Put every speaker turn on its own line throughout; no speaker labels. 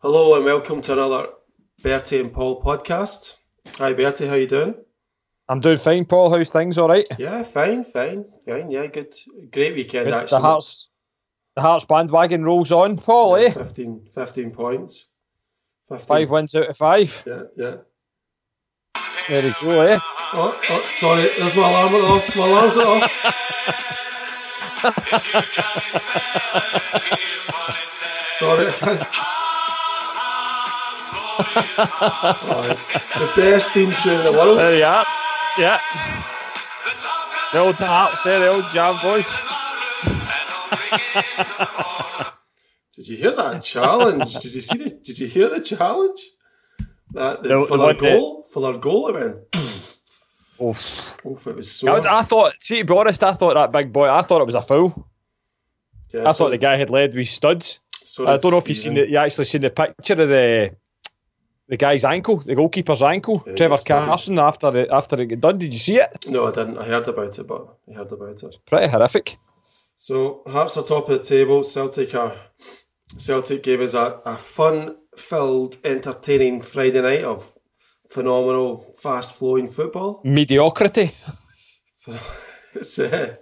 Hello and welcome to another Bertie and Paul podcast. Hi Bertie, how you doing?
I'm doing fine, Paul. How's things? All right.
Yeah, fine, fine, fine. Yeah, good, great weekend
Good.
actually.
The Hearts, the Hearts bandwagon rolls on, Paul.
Yeah,
eh?
15, 15 points. 15.
Five wins out of five.
Yeah, yeah.
There you go, eh?
Oh, oh, sorry, there's my alarm off. My alarm's off. sorry. The best theme tune in the world.
There you are. Yeah. The old Hearts, there, the old jam boys.
Did you hear that challenge? Did you see the? Did you hear the challenge? That the, for
the
their
one that-
goal, for their goal, it went.
Oof.
Oof, it was so.
I, was- I thought, see, to be honest, I thought that big boy, I thought it was a foul.
yeah,
I
so
thought the guy had led with studs.
so
I don't know if you've seen it, you actually seen the picture of the the guy's ankle, the goalkeeper's ankle,
Yeah,
Trevor. Carson, after it, after it got done. Did you see it?
No, I didn't. I heard about it, but I heard about it.
Pretty horrific.
So Hearts are top of the table. Celtic are. Celtic gave us a, a fun-filled, entertaining Friday night of phenomenal, fast-flowing football.
Mediocrity.
It's, uh,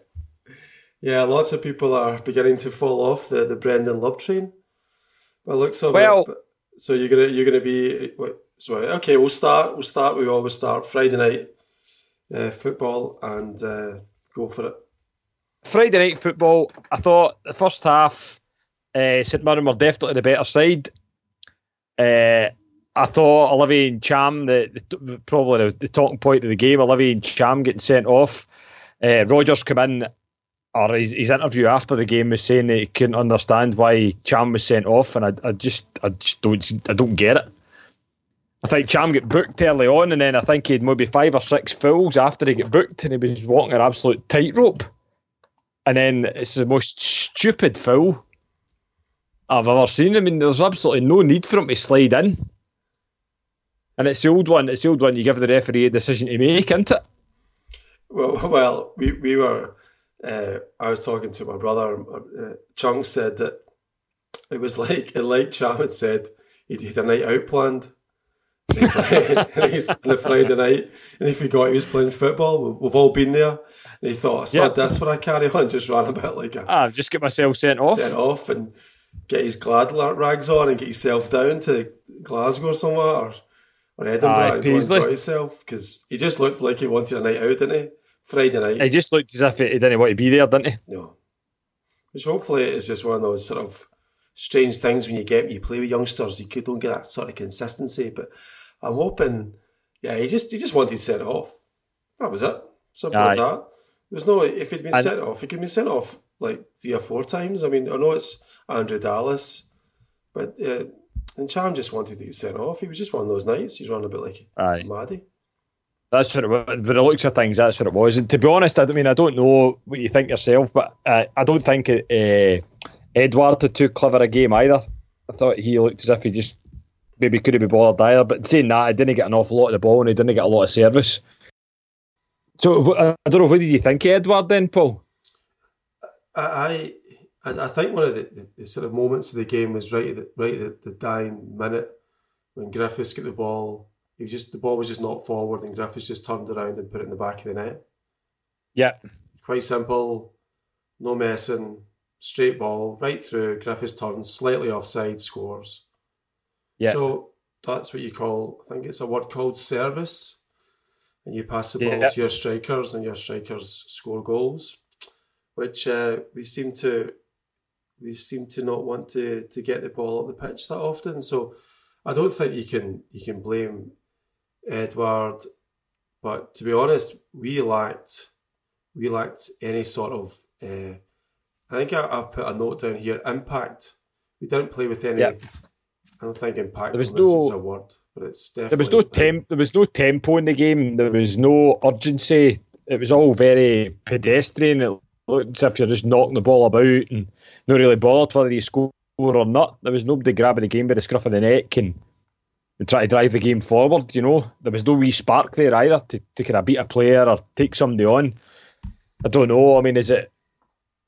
yeah, lots of people are beginning to fall off the, the Brendan Love train. By looks of
Well-
it. So you're gonna you're gonna be what, sorry. Okay, we'll start. We'll start. We always start Friday night uh, football and uh, go for it.
Friday night football, I thought the first half, uh, St Mirren were definitely the better side. Uh, I thought Olivier Ntcham, the, the probably the, the talking point of the game, Olivier Ntcham getting sent off. Uh, Rodgers come in, or his, his interview after the game was saying that he couldn't understand why Cham was sent off, and I, I just I just don't I don't get it. I think Cham got booked early on, and then I think he had maybe five or six fouls after he got booked, and he was walking an absolute tightrope. And then it's the most stupid foul I've ever seen. I mean, there's absolutely no need for him to slide in. And it's the old one. It's the old one. You give the referee a decision to make, isn't it?
Well, well, we we were. Uh, I was talking to my brother. Uh, Chung said that it was like like Cham had said he'd had a night out planned. And he's like, and he's on a Friday night, and if he forgot he was playing football. We- We've all been there, and he thought, "I saw
Yeah.
this for a carry on." Just ran about like a
Ah, just get myself sent off.
set off and get his glad rags on and get himself down to Glasgow or somewhere or, or Edinburgh
Aye,
and go enjoy himself because he just looked like he wanted a night out, didn't he? Friday night.
He just looked as if he, didn't want to be there, didn't he?
No. Which hopefully is just one of those sort of strange things when you get when you play with youngsters, you don't get that sort of consistency. But I'm hoping, yeah, he just he just wanted sent off. That was it. Simple as
that.
that. was no if he'd been
And-
sent off, he could be sent off like three or four times. I mean, I know it's Andrew Dallas, but uh, and Cham just wanted to get sent off. He was just one of those nights. He's running a bit like
Aye.
Maddie.
That's what it was. The looks of things, that's what it was. And to be honest, I mean, I don't know what you think yourself, but uh, I don't think uh, Edouard had too clever a game either. I thought he looked as if he just maybe couldn't be bothered either. But saying that, he didn't get an awful lot of the ball and he didn't get a lot of service. So I don't know. What did you think of Edouard then, Paul?
I, I, I think one of the, the, the sort of moments of the game was right at the, right at the, the dying minute when Griffiths got the ball. He was just the ball was just not forward, and Griffiths just turned around and put it in the back of the net.
Yeah,
Quite simple, no messing, straight ball right through. Griffiths turns slightly offside, scores.
yeah,
So that's what you call. I think it's a word called service, and you pass the ball
Yeah.
to your strikers, and your strikers score goals, which uh, we seem to we seem to not want to to get the ball up the pitch that often. So I don't think you can you can blame Edouard, but to be honest, we lacked we lacked any sort of. Uh, I think I, I've put a note down here. Impact. We didn't play with any.
Yeah.
I don't think impactfulness
There was no-
is a word, but it's definitely.
there was no temp. There was no tempo in the game. There was no urgency. It was all very pedestrian. It looked as if you're just knocking the ball about and not really bothered whether you score or not. There was nobody grabbing the game by the scruff of the neck and, and try to drive the game forward. You know, there was no wee spark there either to, to kind of beat a player or take somebody on. I don't know. I mean, is it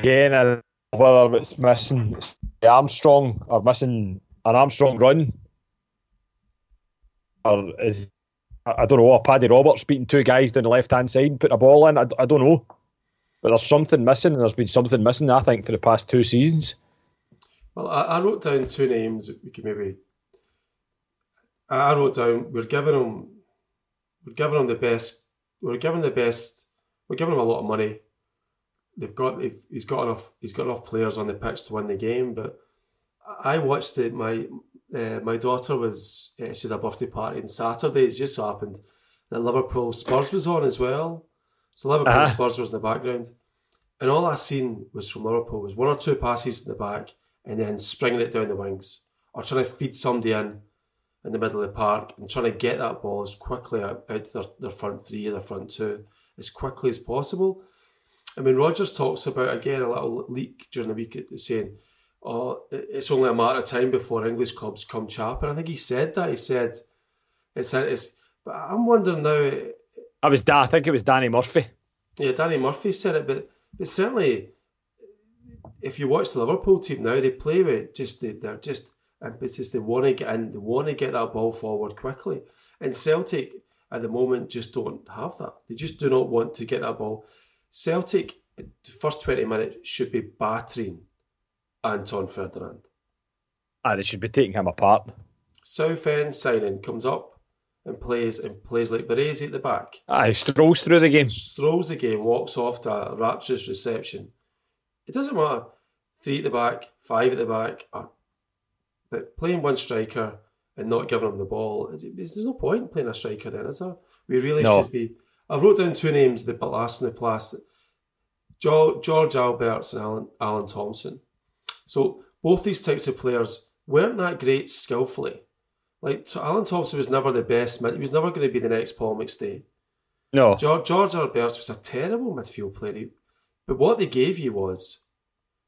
again uh, whether it's missing Armstrong or missing an Armstrong run, or is I don't know, Paddy Roberts beating two guys down the left hand side and putting a ball in. I, I don't know. But there's something missing, and there's been something missing, I think, for the past two seasons.
Well, I, I wrote down two names we could maybe. I wrote down we're giving them, we're giving them the best. We're giving the best. We're giving them a lot of money. They've got. He's got enough. He's got enough players on the pitch to win the game. But I watched it. My uh, my daughter was uh, she had a birthday party on Saturday. It just so happened that Liverpool Spurs was on as well. So Liverpool uh-huh. Spurs was in the background, and all I seen was from Liverpool was one or two passes in the back, and then springing it down the wings or trying to feed somebody in in the middle of the park and trying to get that ball as quickly out, out to their, their front three or their front two as quickly as possible. I mean, Rodgers talks about again a little leak during the week saying oh, it's only a matter of time before English clubs come chapping. I think he said that. He said it's it's. But I'm wondering now.
I was I think it was Danny Murphy.
Yeah, Danny Murphy said it, but but certainly, if you watch the Liverpool team now, they play with just they, they're just ambitious. They want to get in. They want to get that ball forward quickly. And Celtic at the moment just don't have that. They just do not want to get that ball. Celtic, the first twenty minutes should be battering Anton Ferdinand.
Ah, they should be taking him apart.
Southend signing comes up and plays and plays like Baresi at the back.
Ah, he strolls through the game.
Strolls the game, walks off to a rapturous reception. It doesn't matter. Three at the back, five at the back, or, but playing one striker and not giving him the ball, there's no point playing a striker then, is there? We really no. should be. I wrote down two names, the last and the last. George Albertz and Alan, Alan Thompson. So both these types of players weren't that great skillfully. Like so Alan Thompson was never the best mid. He was never going to be the next Paul McStay.
No.
George, George Albertz was a terrible midfield player. But what they gave you was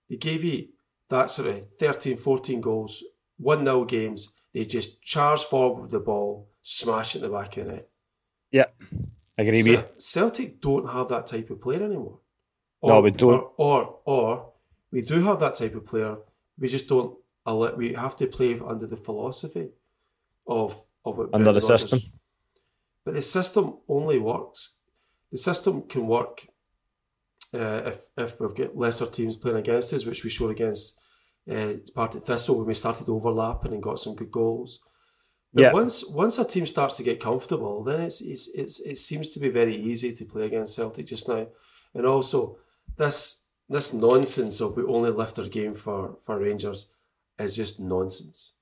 they gave you that sort of 13, 14 goals, 1 0 games. They just charge forward with the ball, smash it in the back of the net.
Yeah, I agree with you.
Celtic don't have that type of player anymore.
Or, no, we don't.
Or, or, or we do have that type of player. We just don't. We have to play under the philosophy of of
under the system.
But the system only works. The system can work uh, if if we've got lesser teams playing against us, which we showed against uh, Partick Thistle when we started overlapping and got some good goals. But yeah. once once a team starts to get comfortable, then it's, it's it's it seems to be very easy to play against Celtic just now. And also this this nonsense of we only lift our game for, for Rangers is just nonsense.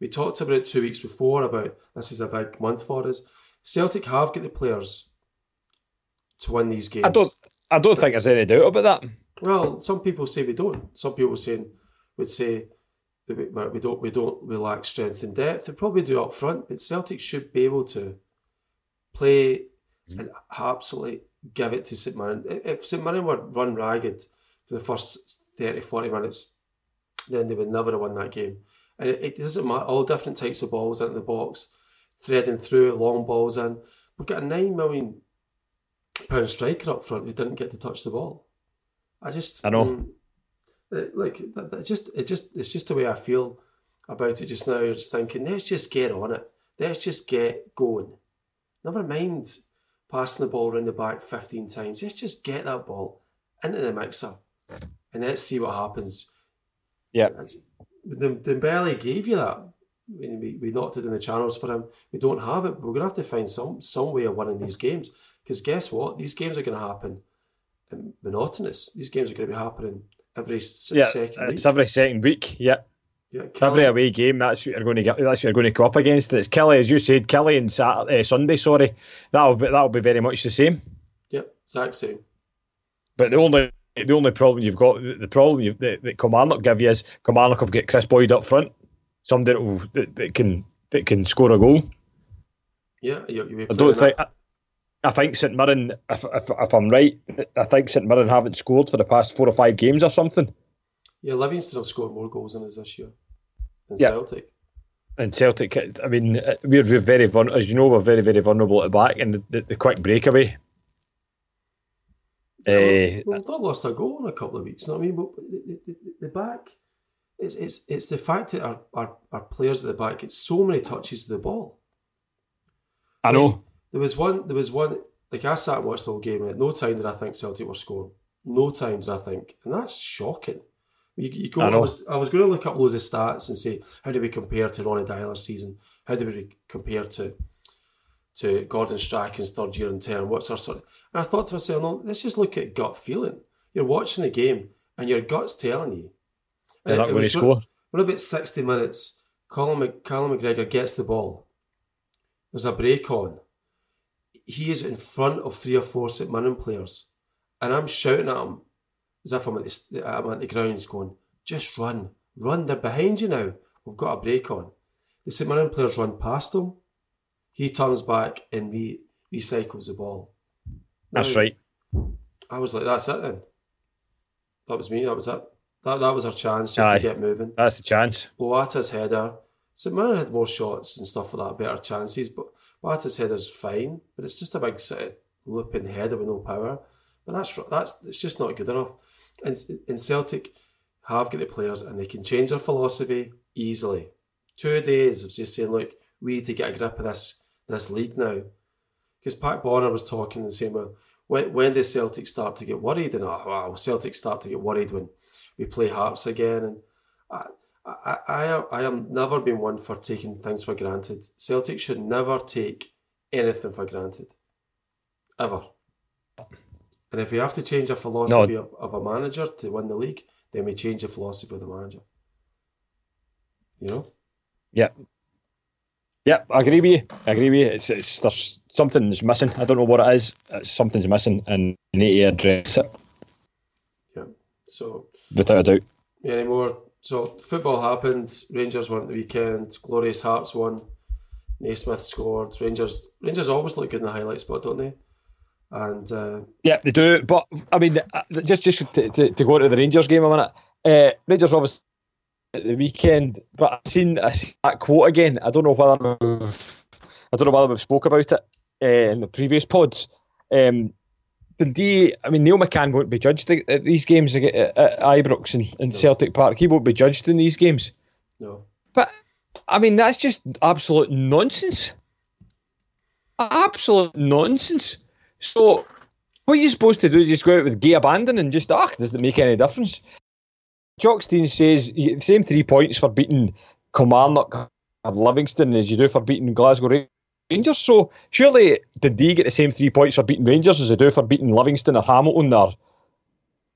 We talked about it two weeks before about this is a big month for us. Celtic have got the players to win these games.
I don't I don't think there's any doubt about that.
Well, some people say we don't. Some people saying would say we, we don't we don't we lack strength and depth. They probably do up front, but Celtic should be able to play and absolutely give it to St Mirren. If St Mirren were run ragged for the first 30, 40 minutes, then they would never have won that game. And it, it doesn't matter, all different types of balls into the box, threading through, long balls in. We've got a nine million pound striker up front who didn't get to touch the ball. I just
I know. Um, Uh,
like that, that just it just it's just the way I feel about it just now. You're just thinking, let's just get on it. Let's just get going. Never mind passing the ball around the back 15 times. Let's just get that ball into the mixer and let's see what happens.
Yeah.
Dembele gave you that. We, we knocked it in the channels for him. We don't have it, but we're going to have to find some, some way of winning these games. Because guess what? These games are going to happen monotonous. These games are going to be happening every
yeah,
second
It's every second week, yeah.
Yeah,
every away game, that's what you're going to get. That's what you're going to go up against. it's Killie, as you said, Killie and Saturday, uh, Sunday. Sorry, that'll be that'll be very much the same.
Yep, exact same.
But the only the only problem you've got, the problem you, that, that Kilmarnock give you is Kilmarnock have got Kris Boyd up front, somebody that, that, that, can that can score a goal.
Yeah, you, you
I don't think. I, I, think St Mirren, if, if, if, I'm right, I think St Mirren haven't scored for the past four or five games or something.
Yeah, Livingston have scored more goals than us this year than yeah. Celtic.
And Celtic, I mean, we're, we're very, as you know, we're very, very vulnerable at the back, and the, the, the quick breakaway
uh, we've not lost a goal in a couple of weeks. You know what I mean? But the, the, the, back, It's, it's, it's the fact that our, our, our players at the back get so many touches of the ball.
I know.
There was one. There was one. Like I sat and watched the whole game. And at no time did I think Celtic were scoring. No time did I think, and that's shocking. You, you go.
I
I, was I was going to look up loads of stats and say how do we compare to Ronnie Deila's season? How do we compare to to Gordon Strachan's third year in term? What's our sort? Of, and I thought to myself, no, let's just look at gut feeling. You're watching the game, and your gut's telling you.
They're
And
not
it
going to
was
score.
Around about 60 minutes, Callum, Mc, Callum McGregor gets the ball. There's a break on. He is in front of three or four St Mirren players. And I'm shouting at him as if I'm at the, I'm at the grounds going, just run. Run. They're behind you now. We've got a break on. The St Mirren players run past him. He turns back and re- recycles the ball.
That's
Now,
right.
I was like, that's it then. That was me. That was it. That, that was our chance just
Aye.
to get moving.
That's the chance.
Boyata's header. St Mirren had more shots and stuff like that, better chances, but Boyata's header's fine, but it's just a big sort of looping header with no power. But that's that's it's just not good enough. And, and Celtic have got the players and they can change their philosophy easily. Two days of just saying, look, we need to get a grip of this this league now. Because Pat Bonner was talking and saying, well, when, when does Celtic start to get worried? And oh, wow, Celtic start to get worried when we play Hearts again. And I, I, I am never been one for taking things for granted. Celtic should never take anything for granted. Ever. And if we have to change a philosophy of, of a manager to win the league, then we change the philosophy of the manager. You know?
Yep. Yep, I agree with you. I agree with you. It's, it's there's something's missing. I don't know what it is. It's, something's missing, and you need to address it
Yeah. So
without a doubt.
any more? So football happened. Rangers won the weekend. Glorious Hearts won. Naismith scored. Rangers Rangers always look good in the highlight spot, don't they? And uh,
Yeah, they do. But I mean, uh, just just to, to, to go to the Rangers game a minute. Uh, Rangers obviously at the weekend, but I've seen, i seen that quote again. I don't know whether I don't know whether we've spoke about it uh, in the previous pods. Um, Dundee, I mean, Neil McCann won't be judged at these games at, at Ibrox and, and Celtic Park. He won't be judged in these games.
no,
But I mean, that's just absolute nonsense. Absolute nonsense. So, what are you supposed to do? Just go out with gay abandon and just, ah, does it make any difference? Jockstein says the same three points for beating Kilmarnock or Livingston as you do for beating Glasgow Rangers. So, surely Dundee get the same three points for beating Rangers as they do for beating Livingston or Hamilton or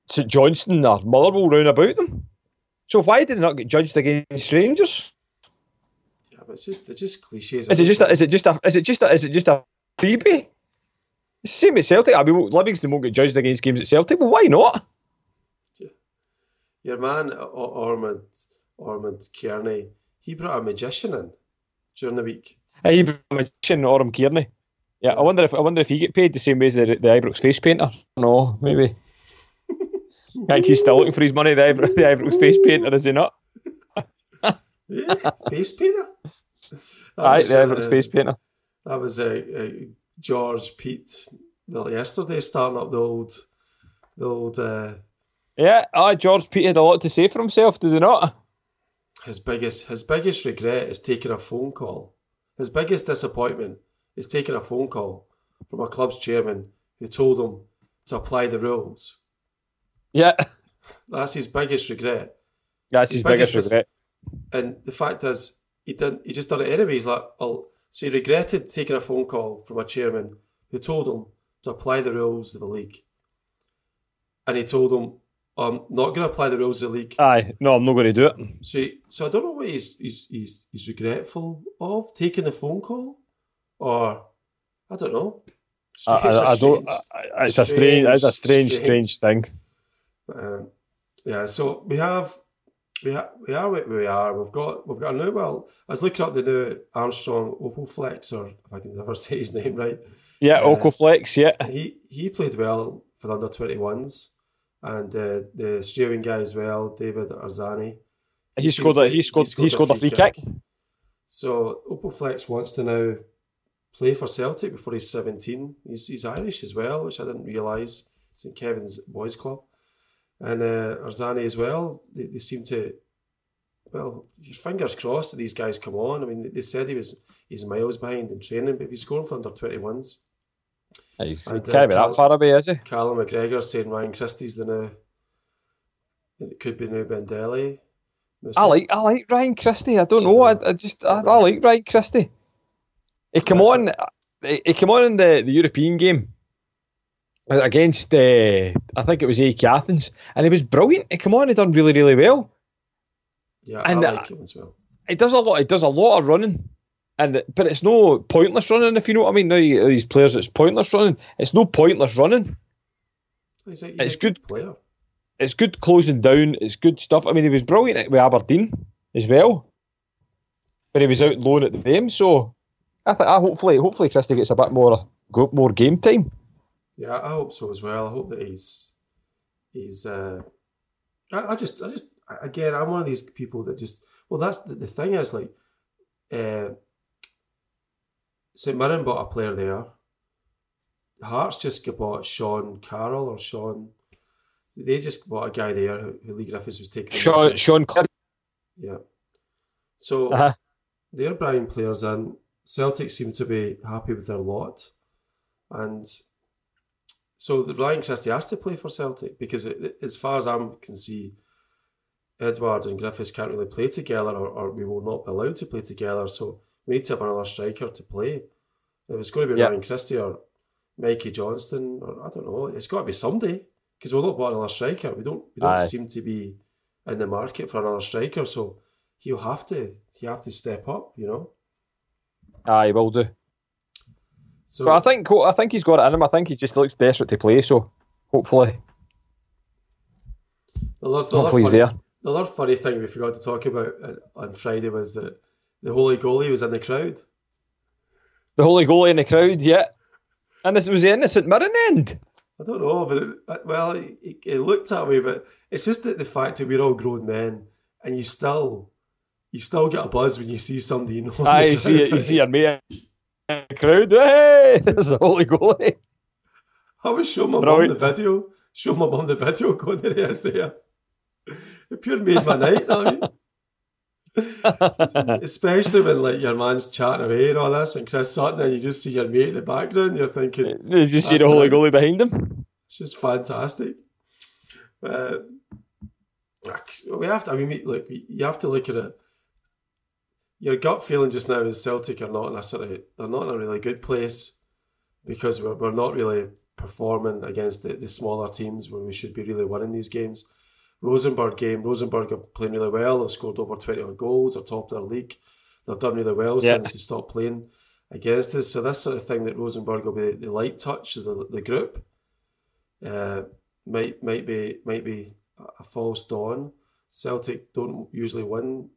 St Johnstone or Motherwell round about them. So, why did they not get judged against Rangers?
yeah, but it's just it's just cliches.
Is it just a, is it just a is it just a, is it just a freebie? Same at Celtic. I mean, Livingston won't get judged against games at Celtic. Well, why not?
Your man Ormond Ormond Kearney, he brought a magician in during the week.
Hey, he brought a magician Orm Kearney. Yeah, I wonder if I wonder if he get paid the same way as the, the Ibrox face painter. No, maybe. I think he's still looking for his money. The Ibrox, the Ibrox face painter is he not?
Yeah, face painter. That
Aye,
was,
the
uh,
Ibrox face painter.
That was uh, uh, George Peat yesterday starting up the old the old uh,
Yeah, ah, George Peat had a lot to say for himself, did he not?
his biggest his biggest regret is taking a phone call. His biggest disappointment is taking a phone call from a club's chairman who told him to apply the rules.
Yeah,
That's his biggest regret.
that's his,
His biggest
biggest regret.
And the fact is, he didn't. He just done it anyway. He's like, well, so he regretted taking a phone call from a chairman who told him to apply the rules of the league, and he told him, "I'm not going to apply the rules of the league."
Aye, no, I'm not going to do it.
So, so I don't know what he's he's he's, he's regretful of taking the phone call, or I don't know.
I,
It's a
I, I don't. I, it's a strange. It's a strange,
strange-
strange thing.
Um, yeah, so we have we ha- we are where we are. We've got we've got a new. Well, I was looking up the new Armstrong Okoflex, or if I can ever say his name right.
Yeah,
Uh,
Okoflex. Yeah,
He he played well for the under twenty ones, and uh, the Australian guy as well, David Arzani.
he scored. A, he scored. He scored a free kick.
So Okoflex wants to now play for Celtic before he's seventeen. He's he's Irish as well, which I didn't realise. St Kevin's boys club, and uh, Arzani as well. They, they seem to well, your fingers crossed that these guys come on. I mean, they said he was he's miles behind in training, but if he's scoring for under twenty ones,
he's and, can't uh, be that far away, is he?
Callum McGregor saying Ryan Christie's the new. It could be new Bendelli.
I like I like Ryan Christie. I don't know. I, I just I, I, like Ryan Christie. He came on. He came on in the, the European game against. Uh, I think it was AEK Athens, and he was brilliant. He came on. He done really really well.
Yeah, and I like him as well.
He does a lot. He does a lot of running, and but it's no pointless running. If you know what I mean. Now these players, it's pointless running. It's no pointless running.
He's a, he's
it's
good
player it's good closing down. It's good stuff. I mean, he was brilliant with Aberdeen as well, but he was out loan at them. So I think I hopefully hopefully Christie gets a bit more more game time.
Yeah, I hope so as well. I hope that he's he's. Uh, I, I just I just again I'm one of these people that just well that's the, the thing is like. Uh, St Mirren bought a player there. Hearts just bought Sean Carroll or Sean they just bought a guy there who, Leigh Griffiths was taking.
Sean, Sean Clark.
Yeah. So uh-huh. they're buying players in. Celtic seem to be happy with their lot. And so the Ryan Christie has to play for Celtic because it, as far as I can see, Edouard and Griffiths can't really play together or, or, we will not be allowed to play together. So we need to have another striker to play. If it's going to be yep. Ryan Christie or Mikey Johnston or I don't know, it's got to be somebody because we're not bought another striker. We don't we don't Aye. seem to be in the market for another striker. So he'll have to he have to step up. You know.
Aye, will do. So, but I think I think he's got it in him. I think he just looks desperate to play. So hopefully,
the other, the hopefully he's funny, there. The other funny thing we forgot to talk about uh, on Friday was that the holy goalie was in the crowd.
The holy goalie in the crowd, yeah. And this was the innocent Mirren end.
I don't know, but it, uh, well, it, it, looked that way. But it's just that the fact that we're all grown men, and you still, you still get a buzz when you see somebody you know.
I you see it. You see your mate in the crowd. Hey, there's a holy goalie.
I was showing my mum the video. Show my mum the video going there. It pure made my night. I mean. Especially when like your man's chatting away and all this, and Chris Sutton, and you just see your mate in the background, you're thinking,
you just see the holy goalie behind him.
It's just fantastic. Uh, we have to. I mean, look, you have to look at it. Your gut feeling just now is Celtic are not in a sort of they're not in a really good place because we're, we're not really performing against the, the smaller teams when we should be really winning these games. Rosenborg game, Rosenborg have played really well. They've scored over 20 goals. They're top of their league. They've done really well yeah. since they stopped playing against us. So this sort of thing that Rosenborg will be the light touch of the, the group uh, might might be might be a false dawn. Celtic don't usually win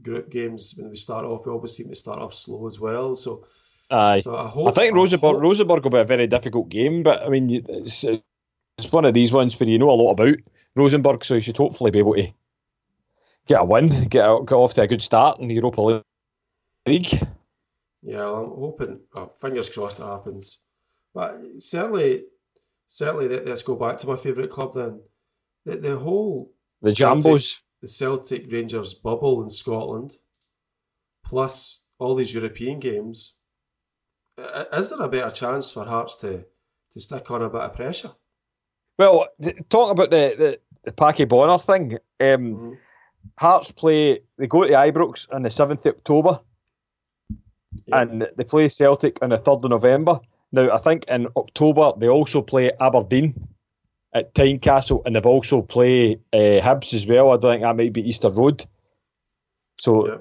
group games when we start off. We always seem to start off slow as well. So,
Aye. so I, hope, I think Rosenborg, hope... Rosenborg will be a very difficult game, but I mean, it's, it's one of these ones where you know a lot about. Rosenborg, so he should hopefully be able to get a win, get, a, get off to a good start in the Europa League.
Yeah, well, I'm hoping, oh, fingers crossed it happens. But certainly, certainly, let's go back to my favourite club then. The, the whole.
The Celtic, Jambos.
The Celtic Rangers bubble in Scotland, plus all these European games. Is there a better chance for Hearts to, to stick on a bit of pressure?
Well, talk about the, the, the Packie Bonner thing, um, mm-hmm. Hearts play, they go to the Ibrox on the 7th of October and they play Celtic on the 3rd of November. Now, I think in October they also play Aberdeen at Tynecastle and they've also play uh, Hibs as well. I don't think that might be Easter Road. So yeah.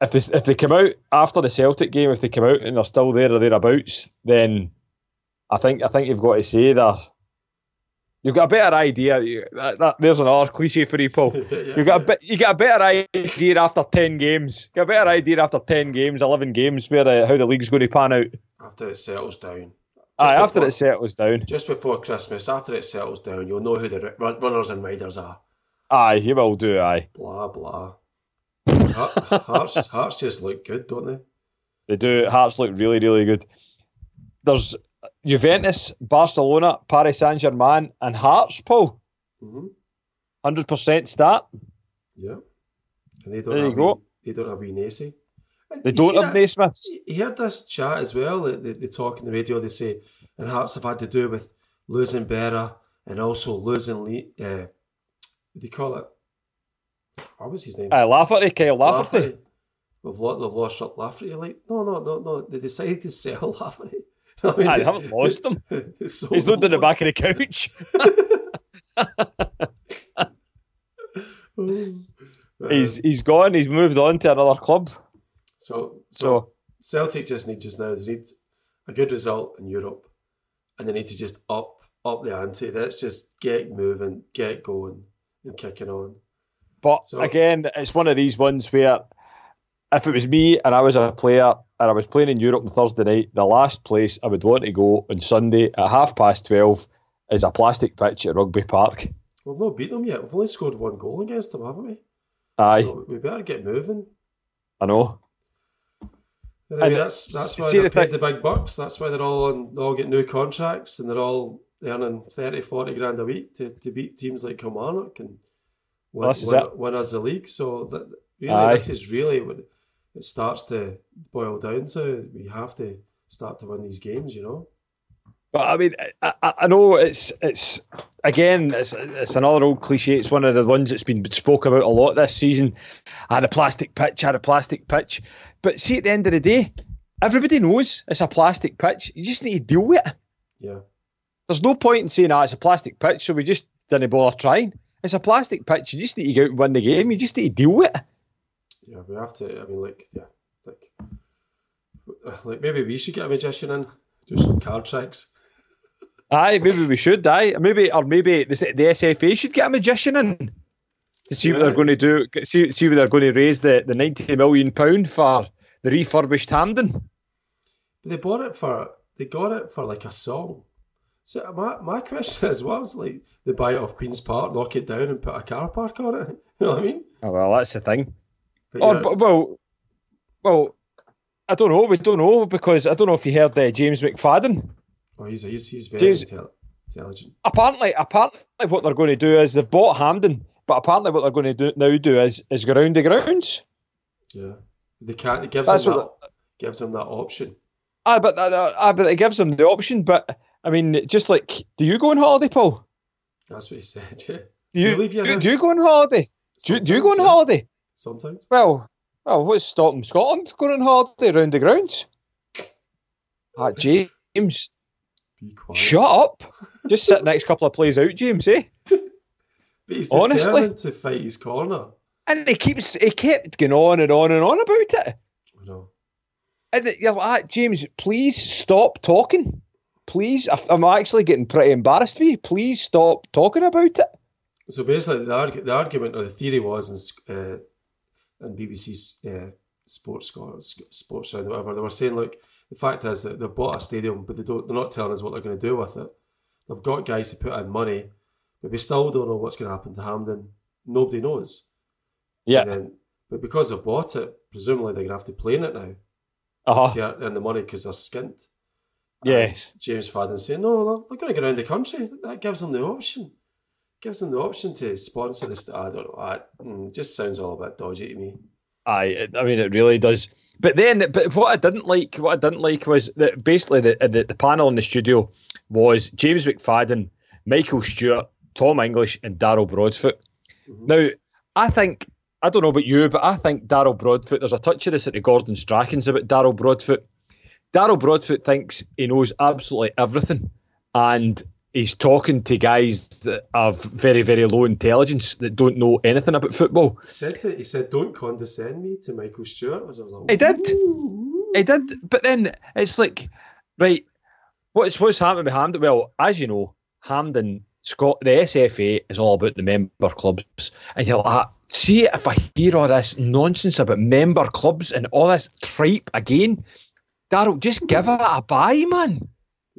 if, they, if they come out after the Celtic game, if they come out and they're still there or thereabouts, then I think I think you've got to say they're You've got a better idea. that, that, there's another cliche for you, Paul. yeah, you got a you get a better idea after ten games. You get a better idea after ten games, eleven games, where the, how the league's going to pan out.
After it settles down.
Aye, before, after it settles down.
Just before Christmas, after it settles down, you'll know who the runners and riders are.
Aye, you will do. Aye.
Blah blah. Hearts, Hearts just look good, don't they?
They do. Hearts look really, really good. There's Juventus, Barcelona, Paris Saint Germain, and Hearts, Paul. Mm-hmm. 100% start.
Yeah. And they don't
There you
have
go.
wee- they don't have Nacy.
They
you
don't have Naismiths.
You heard this chat as well. They, they, talk on the radio. They say, and Hearts have had to do with losing Berra and also losing Lee. Uh, what do you call it? What was his name?
Uh, Lafferty, Kyle Lafferty.
Lafferty. We've lost, they've lost Lafferty. Like, no, no, no, no. They decided to sell Lafferty. I mean,
haven't lost
them.
He's not in the back of the couch. he's he's gone. He's moved on to another club.
so, so
So
Celtic just need just now. They need a good result in Europe, and they need to just up up the ante. Let's just get moving, get going, and kicking on.
But
So-
again, it's one of these ones where if it was me and I was a player and I was playing in Europe on Thursday night, the last place I would want to go on Sunday at half past 12 is a plastic pitch at Rugby Park.
We've not beat them yet. We've only scored one goal against them, haven't we?
Aye,
So we better get moving.
I know.
Anyway,
And
that's that's why they're
the
paid
thing-
the big bucks. That's why they're all on. They all get new contracts, and they're all earning 30, 40 grand a week to, to beat teams like Kilmarnock and win,
is
win, win us the league. So that, really,
Aye.
this is really what it starts to boil down to. We have to start to win these games. You know.
But I mean, I, I know it's it's again it's it's another old cliche. It's one of the ones that's been spoke about a lot this season. I had a plastic pitch, I had a plastic pitch. But see, at the end of the day, everybody knows it's a plastic pitch. You just need to deal with it.
Yeah.
There's no point in saying, ah, it's a plastic pitch, so we just didn't bother trying. It's a plastic pitch. You just need to go out and win the game. You just need to deal with it.
Yeah, we have to. I mean, like, yeah, like, like maybe we should get a magician in, do some card tricks.
Aye, maybe we should. Aye, maybe or maybe the, the SFA should get a magician in to see what they're going to do. See, see what they're going to raise the, the ninety million pound for the refurbished
Hampden. They bought it for. They got it for like a song. So my my question is, what was like they buy it off Queens Park, knock it down, and put a car park on it? You know what I mean?
Oh well, that's the thing.
But
Or
yeah,
but, well, well, I don't know. We don't know because I don't know if you heard uh, James McFadden.
oh, he's he's he's very
James-
intel- intelligent.
apparently, apparently, what they're going to do is they've bought Hampden, but apparently, what they're going to do now do is is go round the grounds.
Yeah, they can't. It gives
That's
them that. gives them that option.
Ah, but uh, uh, but it gives them the option. But I mean, just like, do you go on holiday, Paul?
That's what he said. Yeah.
Do you,
you leave your
do, do you go on holiday? Do, you- do you go on holiday?
Sometimes.
Well, well, what's stopping Scotland going on holiday around the grounds? Ah, James,
Be quiet.
shut up! Just sit the next couple of plays out, James. Eh?
But he's
Honestly.
to fight his corner.
And he keeps he kept going on and on and on about it.
I know.
And you're like, "Ah, James, please stop talking. Please, I'm actually getting pretty embarrassed for you. Please stop talking about it.
So basically, the, argu- the argument or the theory was in, uh, in BBC's uh, Sports Sports Sound, whatever, they were saying, look, the fact is that they've bought a stadium, but they don't, they're not telling us what they're going to do with it. They've got guys to put in money, but we still don't know what's going to happen to Hampden. Nobody knows.
Yeah.
Then, but because they've bought it, presumably they're going to have to play in it now
Uh huh.
to earn the money because they're skint.
Yes.
And James Fadden saying, no, they're, they're going to go around the country. That gives them the option. Gives them the option to sponsor this. I don't know. It just sounds all a bit dodgy to me.
Aye, I mean it really does. But then, but what I didn't like, what I didn't like was that basically the the, the panel in the studio was James McFadden, Michael Stewart, Tom English, and Daryl Broadfoot.
Mhm.
Now, I think I don't know about you, but I think Daryl Broadfoot. There's a touch of this at the Gordon Strachan's about Daryl Broadfoot. Daryl Broadfoot thinks he knows absolutely everything, and he's talking to guys that have very, very low intelligence that don't know anything about football.
He said to, he said, "Don't condescend me to Michael Stewart." I was like,
He did.
"Ooh."
He did, but then it's like, right, what's what's happening with Hampden? Well, as you know, Hampden, Scott, the SFA is all about the member clubs, and you're like, "Ah, see if I hear all this nonsense about member clubs and all this tripe again, Daryl, just give it a buy, man.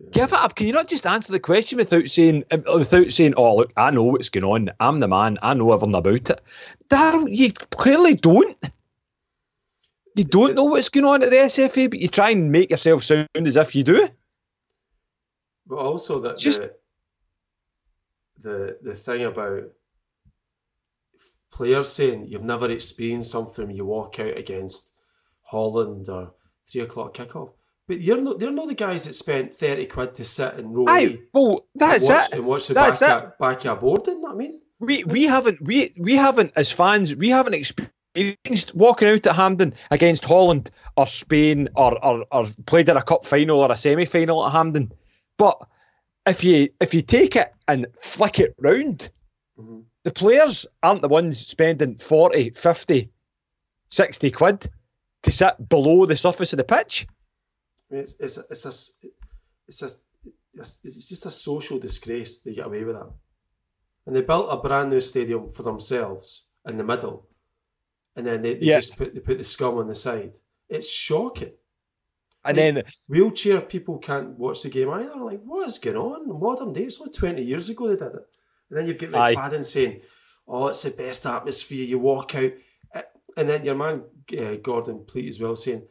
Give it up. Can you not just answer the question without saying um, without saying, "Oh, look, I know what's going on. I'm the man. I know everything about it." Daryl, you clearly don't. You don't know what's going on at the SFA, but you try and make yourself sound as if you do.
But also that
Just-
the, the the thing about players saying you've never experienced something you walk out against Holland or three o'clock kickoff. But you're not, they're not the guys that spent 30 quid to sit and roll
Aye, well, that's
and watch,
it.
and watch the
That's
back,
it.
of, back of a board, you know what I mean?
We we haven't we we haven't as fans we haven't experienced walking out at Hampden against Holland or Spain or or, or played in a cup final or a semi final at Hampden. But if you if you take it and flick it round,
Mhm.
the players aren't the ones spending 40, 50, 60 quid to sit below the surface of the pitch.
I mean, it's, it's, a, it's, a, it's, a, it's, just a social disgrace they get away with that. And they built a brand new stadium for themselves in the middle, and then they, they
Yeah.
just put they put the scum on the side. It's shocking.
And
Like,
then
wheelchair people can't watch the game either. Like, what is going on modern day? It's only 20 years ago they did it. And then you get like Fadden saying, oh, it's the best atmosphere. You walk out. Eh, And then your man, uh, Gordon Pleat, as well, saying,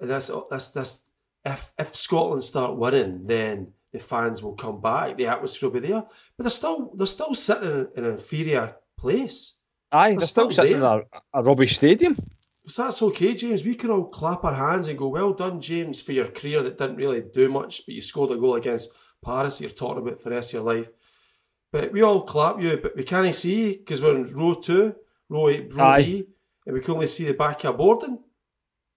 and that's, that's, that's, if, if Scotland start winning, then the fans will come back. The atmosphere will be there. But they're still, they're still sitting in, an inferior place.
aye, they're still
still
sitting in a, a rubbish stadium.
So that's okay, James. We can all clap our hands and go, well done, James, for your career that didn't really do much, but you scored a goal against Paris that you're talking about for the rest of your life. But we all clap you, but we can't see because we're in row two, row eight, row
Aye.
E, and we can only see the back of boarding.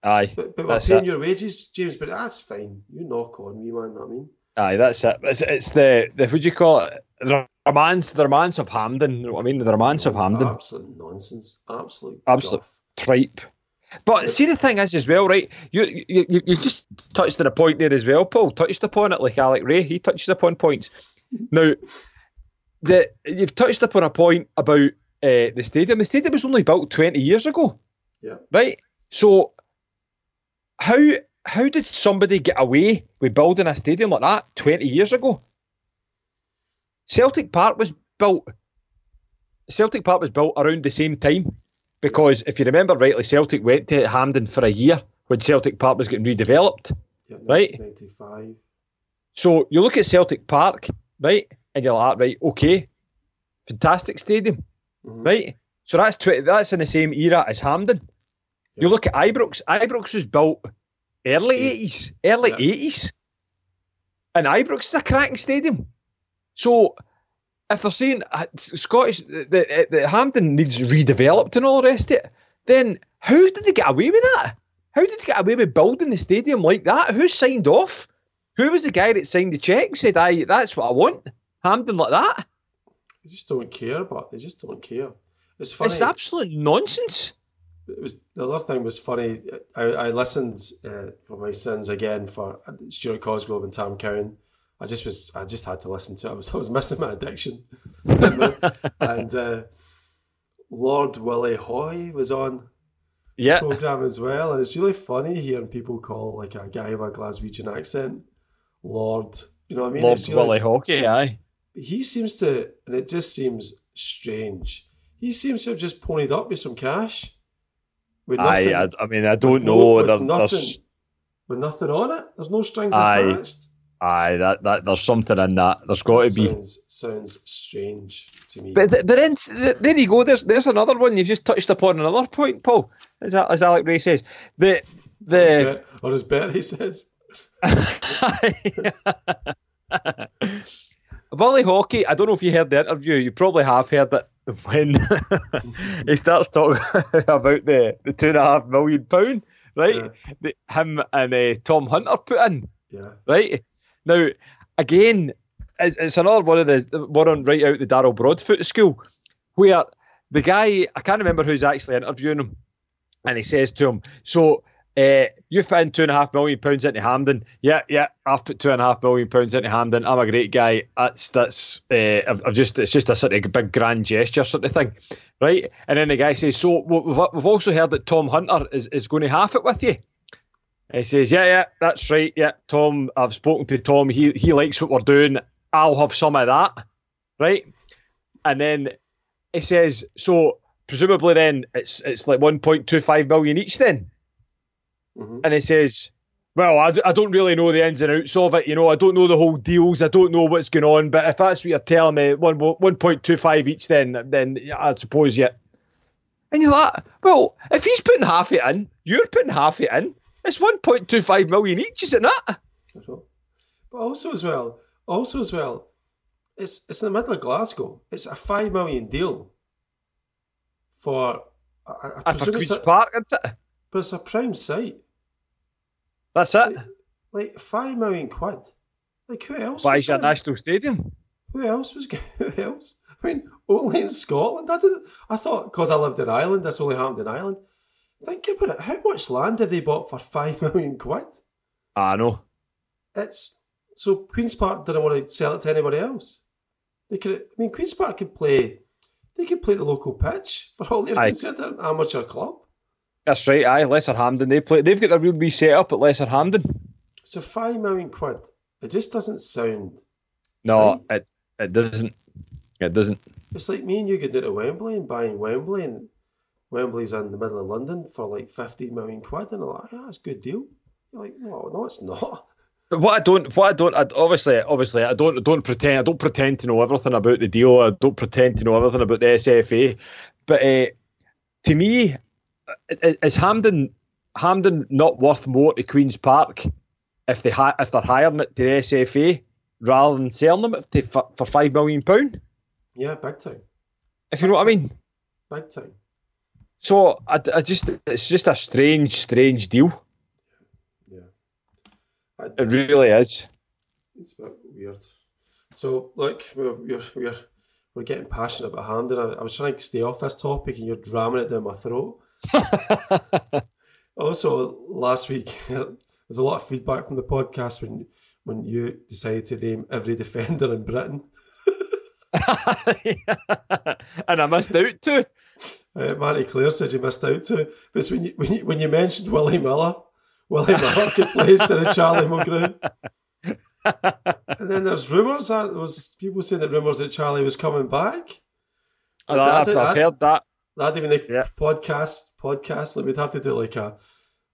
Aye,
But, but we're paying
it.
your wages, James, but that's fine. You knock on me, man, I mean?
Aye, that's it. It's, it's the, the what do you call it? The romance, the romance of Hampden. You know what I mean? The romance of
It's
Hampden.
Absolute nonsense. Absolute
Absolute-
guff.
Tripe. But see, the thing is, as well, right? You, you you you just touched on a point there as well, Paul. Touched upon it like Alec Rae. He touched upon points. Now, the you've touched upon a point about uh, the stadium. The stadium was only built twenty years ago,
Yeah.
right? So, how how did somebody get away with building a stadium like that twenty years ago? Celtic Park was built. Celtic Park was built around the same time because if you remember rightly, Celtic went to Hampden for a year when Celtic Park was getting redeveloped.
Yeah,
Right.
1995.
So you look at Celtic Park, right, and you're like, right, okay, fantastic stadium,
Mhm.
right? So that's tw- that's in the same era as Hampden. You look at Ibrox. Ibrox was built early eighties, early eighties, and Ibrox is a cracking stadium. So if they're saying uh, Scottish that the, Hampden needs redeveloped and all the rest of it, then how did they get away with that? How did they get away with building the stadium like that? Who signed off? Who was the guy that signed the check? And said, "I that's what I want." Hampden like that.
They just don't care, but they just don't care. It's funny.
It's absolute nonsense.
It was the other thing was funny. I, I listened uh, for my sins again for Stuart Cosgrove and Tam Cowan. I just was I just had to listen to it. I was I was missing my addiction, and uh, Lord Willie Hoy was on
Yeah,
program as well, and it's really funny hearing people call like a guy with a Glaswegian accent Lord. You know what I mean?
Lord
really-
Willie Haughey. Aye.
he seems to, and it just seems strange. He seems to have just ponied up with some cash. With
Aye,
nothing,
I, I mean, I don't
with no-
know.
with
There,
nothing.
there's,
with nothing on it. There's no strings
Aye.
attached.
aye, that, that there's something in that. There's got to be.
Sounds, sounds strange to me.
But th- there is, th- there you go. There's there's another one. You've just touched upon another point, Paul. As, as Alec Rae says, the the
or as Betty says,
Willie Haughey. I don't know if you heard the interview. You probably have heard it when he starts talking about the the two and a half million pound, right?
Yeah.
That him and uh, Tom Hunter put in.
yeah,
right? Now, again, it's, it's another one of the one on right out the Darrell Broadfoot school, where the guy I can't remember who's actually interviewing him, and he says to him, "So." Uh, you've put in two and a half million pounds into Hampden. Yeah, yeah, I've put two and a half million pounds into Hampden. I'm a great guy. That's that's. Uh, I've, I've just it's just a sort of big grand gesture sort of thing, right? And then the guy says, "So we've, we've also heard that Tom Hunter is, is going to half it with you." He says, "Yeah, yeah, that's right. Yeah, Tom, I've spoken to Tom. He he likes what we're doing. I'll have some of that, right?" And then he says, "So presumably then it's it's like 1.25 million each then."
Hmm
And he says, "Well, I, d- I don't really know the ins and outs of it. You know, I don't know the whole deals. I don't know what's going on. But if that's what you're telling me, one 1.25 each, then then I suppose yeah, And you're like, well, if he's putting half it in, you're putting half it in. It's 1.25 million each, is it not?
But also as well, also as well, it's it's in the middle of Glasgow. It's a five million deal for. I, I
And for
presume it's
Queen's
a,
Park, isn't it?
but it's a prime site.
That's it.
Like five million quid. Like who else?
Why is your national stadium?
Who else was? Who else? I mean, only in Scotland. I didn't. I thought because I lived in Ireland, this only happened in Ireland. Think about it. How much land have they bought for five million quid?
Ah, I know.
It's so Queens Park didn't want to sell it to anybody else. They could. I mean, Queens Park could play. They could play the local pitch for all they're
Aye.
concerned. They're an amateur club.
That's right, aye, Lesser Hampden. They play they've got a real wee set up at Lesser Hampden.
So five million quid. It just doesn't sound.
No, it it doesn't. It doesn't.
It's like me and you getting into Wembley and buying Wembley, and Wembley's in the middle of London for like fifteen million quid, and I'm like, yeah, it's a good deal. You're like, no, no, it's not.
But what I don't, what I don't, I, obviously, obviously, I don't, don't pretend, I don't pretend to know everything about the deal. I don't pretend to know everything about the SFA. But uh, to me, is Hampden, Hampden not worth more to Queens Park if they ha- if they're hiring it to the SFA rather than selling them to, for, for five million pound?
Yeah, big time,
If you know what I mean.
big time.
So I, I just, it's just a strange, strange deal.
Yeah, I,
It really is.
it's a bit weird. So look, we're we're we're, we're getting passionate about Hampden. I, I was trying to stay off this topic, and you're ramming it down my throat. Also, last week there's a lot of feedback from the podcast when when you decided to name every defender in Britain.
and I missed out too.
Uh, Matty Clare said you missed out too. But when you, when you when you mentioned Willie Miller, Willie Miller could play instead of Charlie Mulgrew. and then there's rumours that there was people saying that rumours that Charlie was coming back.
I've, I've
That-
heard that.
Not even the
Yeah.
podcast podcast. Like we'd have to do like a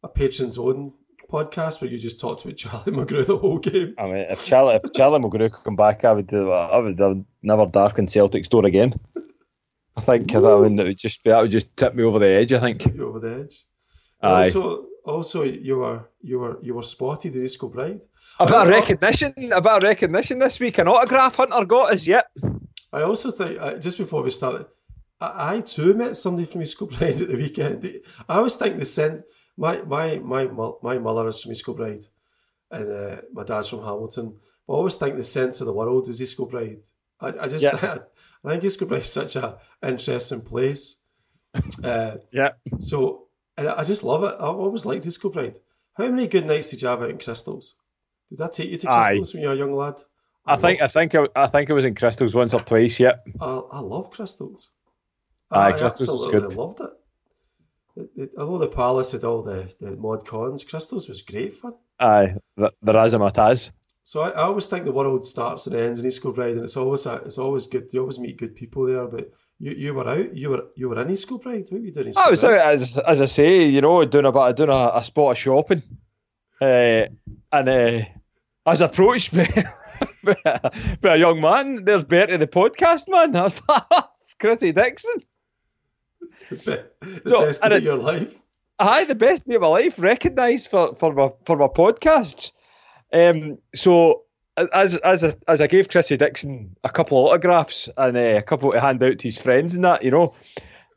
a patron's own podcast where you just talked about Charlie Mulgrew the whole game.
I mean, if Charlie, if Charlie could come back, I would do. I would, I would never darken Celtic's door again. I think that would, would just that would just tip me over the edge. I think.
Over the edge.
Aye.
Also, also you were you were you were spotted in East Kilbride.
A bit
I
of
don't know.
recognition, a bit of recognition this week. An autograph hunter got us. Yep.
I also think uh, just before we started, I, I too met somebody from East at the weekend. I always think the sent my my my my mother is from East Kilbride, and uh, my dad's from Hamilton. But I always think the sense of the world is East Kilbride. I, I just
Yeah.
I think East Kilbride is such a interesting place. Uh,
Yeah.
so and I just love it. I've always liked East Kilbride. How many good nights did you have out in Crystals? Did that take you to
Aye.
Crystals when you were a young lad?
I think. I think. I, I think I was in Crystals once or twice. Yeah.
I, I love crystals. I absolutely
good.
loved it. It- it- Although the Palace had all the, the mod cons, crystals was great fun.
Aye. The, the Razamataz.
So I, I always think the world starts and ends in East Kilbride, and it's always a, it's always good. You always meet good people there. But you, you were out. You were you were in East Kilbride. What were you doing? in East
I was out as as I say, you know, doing about doing a, a spot of shopping, uh, and uh, I was approached by, by, a, by a young man. There's Bertie the podcast man. I was like, "That's Chrissy Dixon.
the,
So,
best day
it-
of your life.
Aye, the best day of my life, recognised for, for my for my podcasts. Um, so as as I, as I gave Chrissy Dixon a couple of autographs and uh, a couple to hand out to his friends and that, you know,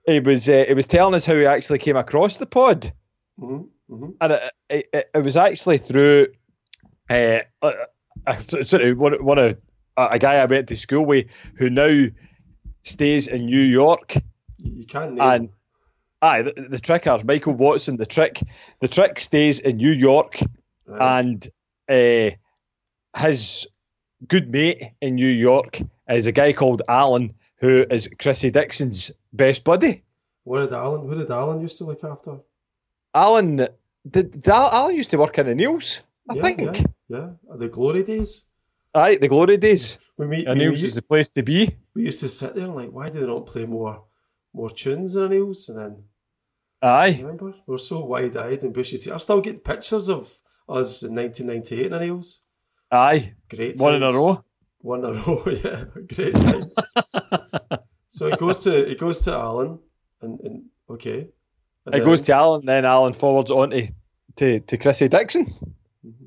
he was uh, he was telling us how he actually came across the pod.
hmm hmm
and it, it, it, it was actually through uh, a, a, sort of one, one of a, a guy I went to school with who now stays in New York.
You, can't name.
And aye, the, the tricker, Michael Watson, the trick, the trick stays in New York, and uh, his good mate in New York is a guy called Alan, who is Chrissy Dixon's best buddy.
what did Alan? Who did Alan used to look after?
Alan, did, did Alan used to work in the News, I
yeah,
think.
Yeah, yeah. The glory days.
Aye, the glory days.
We meet.
And
we,
News
we-
is the place to be.
we used to sit there and like, why do they not play more more tunes in News? And then
Aye.
remember, we are so wide eyed and bushy teeth. I still get pictures of us in 1998 in News.
Aye.
Great,
One in a row.
One in a row, yeah, great times. so it goes to it goes to Alan, and, and Okay.
And it then, goes to Alan, then Alan forwards on to, to, to Chrissy Dixon.
Mm-hmm.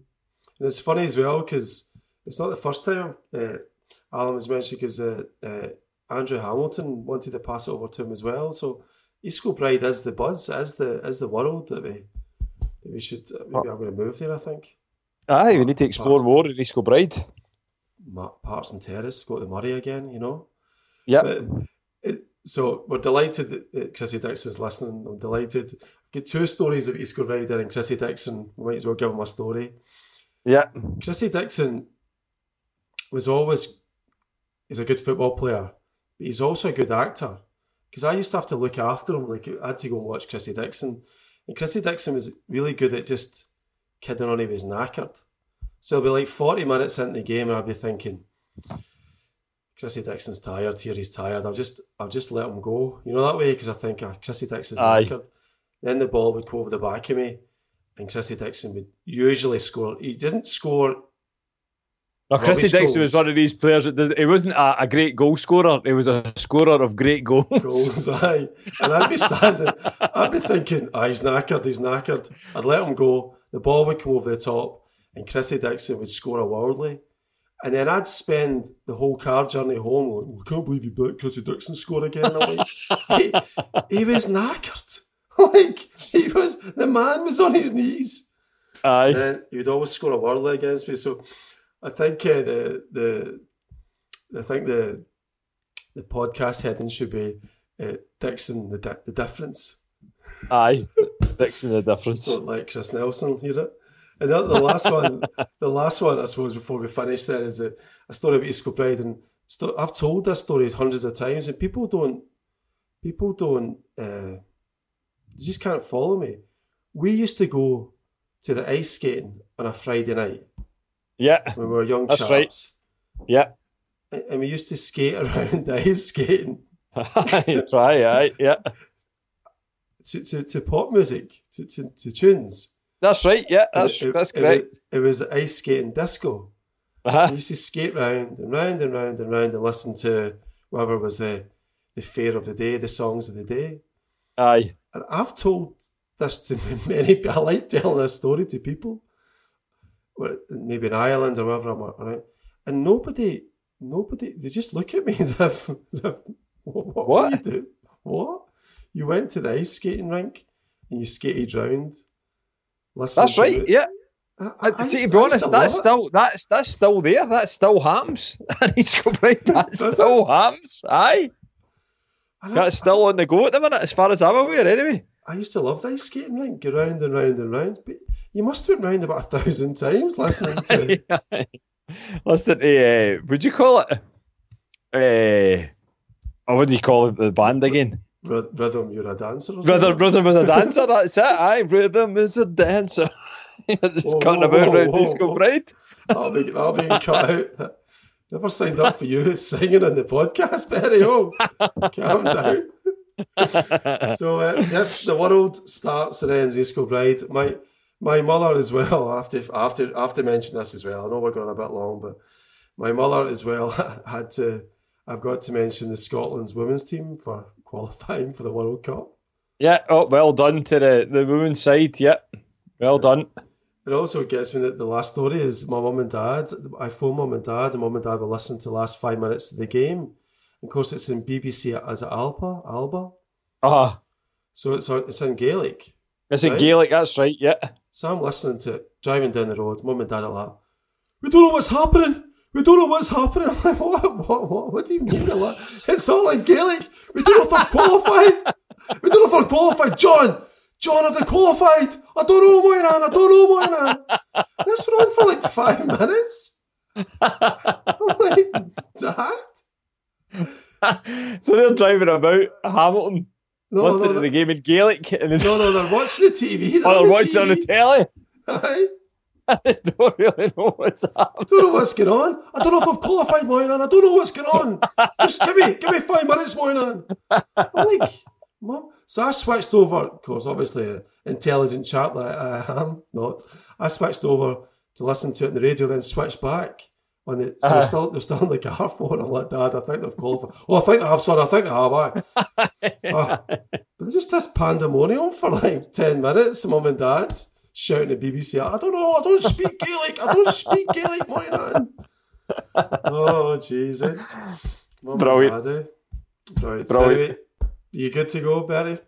And it's funny as well because it's not the first time uh, Alan was mentioned because uh, uh, Andrew Hamilton wanted to pass it over to him as well. So East Kilbride is the buzz, is the is the world that we that we should maybe I'm going to move there. I think.
Aye, we need to explore more in East Kilbride.
Parks and Terrace, go to Murray again, you know.
Yeah.
So we're delighted that Chrissy Dixon's listening. I'm delighted. I've got two stories of East Kilbride and Chrissy Dixon. We might as well give him a story.
Yeah.
Chrissy Dixon was always he's a good football player, but he's also a good actor. Because I used to have to look after him. Like I had to go and watch Chrissy Dixon. And Chrissy Dixon was really good at just kidding on him, he was knackered. So it'll be like 40 minutes into the game and I'll be thinking, Chrissy Dixon's tired here, he's tired. I'll just I'll just let him go. You know that way because I think oh, Chrissy Dixon's Aye. knackered. Then the ball would go over the back of me and Chrissy Dixon would usually score. He didn't score.
No, Chrissy Dixon was one of these players. That he wasn't a, a, great goal scorer. He was a scorer of great goals.
Goals, aye. And I'd be standing. I'd be thinking, oh, he's knackered. He's knackered. I'd let him go. The ball would come over the top, and Chrissy Dixon would score a worldly. And then I'd spend the whole car journey home like, I can't believe you bet Chrissy Dixon score again. Like, he, he was knackered. like, he was, the man was on his knees.
Aye.
And he would always score a worldly against me. So I think uh, the, the, I think the, the podcast heading should be uh, Dixon, the, di- the difference.
Aye. Dixon, the difference.
Don't like Chris Nelson, hear it? And the, the last one, the last one, I suppose, before we finish, there is a, a story about East Kilbride, and st- I've told this story hundreds of times, and people don't, people don't, uh, just can't follow me. We used to go to the ice skating on a Friday night.
Yeah,
when we were young
that's
chaps.
right. Yeah,
and we used to skate around ice skating.
Try, aye, yeah.
To, to, to pop music, to, to, to tunes.
That's right. Yeah, that's it, that's correct.
It, it was ice skating disco.
Uh-huh.
We used to skate round and round and round and round and listen to whatever was the the fair of the day, the songs of the day.
Aye.
And I've told this to many. I like telling this story to people, maybe in Ireland or wherever I'm right, and nobody, nobody, they just look at me as if, as if what, what, what? you do? What? You went to the ice skating rink and you skated round
that's right. It. Yeah. I, I, see, to be honest, that's still that's that's still there. That still happens. I need to go back. That still happens. Aye. That's still on the go at the minute, as far as I'm aware. Anyway.
I used to love the ice skating rink, go round and round and round. But you must have been round about a thousand times listening to.
Listen to, uh, would you call it? Uh, or what do you call it? The band again?
rhythm, you're a dancer.
Rhythm, rhythm is a dancer. That's it. Aye, rhythm is a dancer. Just whoa, cutting whoa, about around disco bride.
That'll be that'll be cut out. Never signed up for you singing in the podcast, Barry. Oh, calm down. so uh, yes, the world starts and ends East Kilbride. My my mother as well. I have to I have to I have to mention this as well. I know we're going a bit long, but my mother as well had to. I've got to mention the Scotland's women's team for qualifying for the World Cup.
Yeah, oh, well done to the, the women's side. Yeah, well done.
It also gets me that the last story is my mum and dad. I phone mum and dad, and mum and dad were listening to the last five minutes of the game. Of course, it's in BBC as Alba, Alba.
Ah. Uh-huh.
So it's it's in Gaelic.
It's right? in Gaelic. That's right. Yeah.
So I'm listening to it, driving down the road. Mum and dad are like, "We don't know what's happening we don't know what's happening. I'm like, what, what, what, what do you mean? It's all in Gaelic. We don't know if they're qualified. We don't know if they're qualified. John, John, have they qualified? I don't know, Moynihan. I don't know, Moynihan. This went on for like five minutes. I'm like,
Dad? so they're driving about Hamilton, no, listening no, to the game in Gaelic.
And no, no, they're watching the TV.
They're oh, they're watching the on the telly.
Aye.
I don't really know what's happening. I
don't know what's going on. I don't know if I've qualified, Moynihan. I don't know what's going on. Just give me, give me five minutes, Moynihan. I'm like, Mum. So I switched over, of course, obviously an intelligent chap that I am not. I switched over to listen to it on the radio, then switched back on it. So uh-huh. they're, still, they're still on the car phone. I'm like, Dad, I think they've qualified. oh, I think they have, son. I think they have. I. oh. But just this pandemonium for like 10 minutes, mum and dad shouting at BBC, I don't know, I don't speak Gaelic. I don't speak Gaelic, my man. Oh, jeez. Eh?
Brilliant.
Brilliant. Brilliant. So anyway, you good to go, Barry?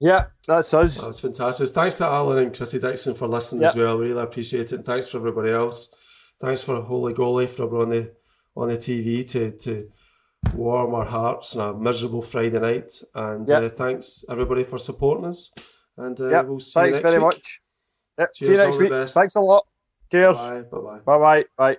Yeah, that's us.
That's fantastic. Thanks to Alan and Chrissy Dixon for listening yep. as well. Really appreciate it. And thanks for everybody else. Thanks for a Holy Goalie for on the on the TV to to warm our hearts on a miserable Friday night. And yep. uh, thanks everybody for supporting us. And uh, yep. we'll see
thanks
you next
very
week.
much. Yep. See you next week. Thanks a lot. Cheers.
Bye. Bye.
Bye. Bye. Bye.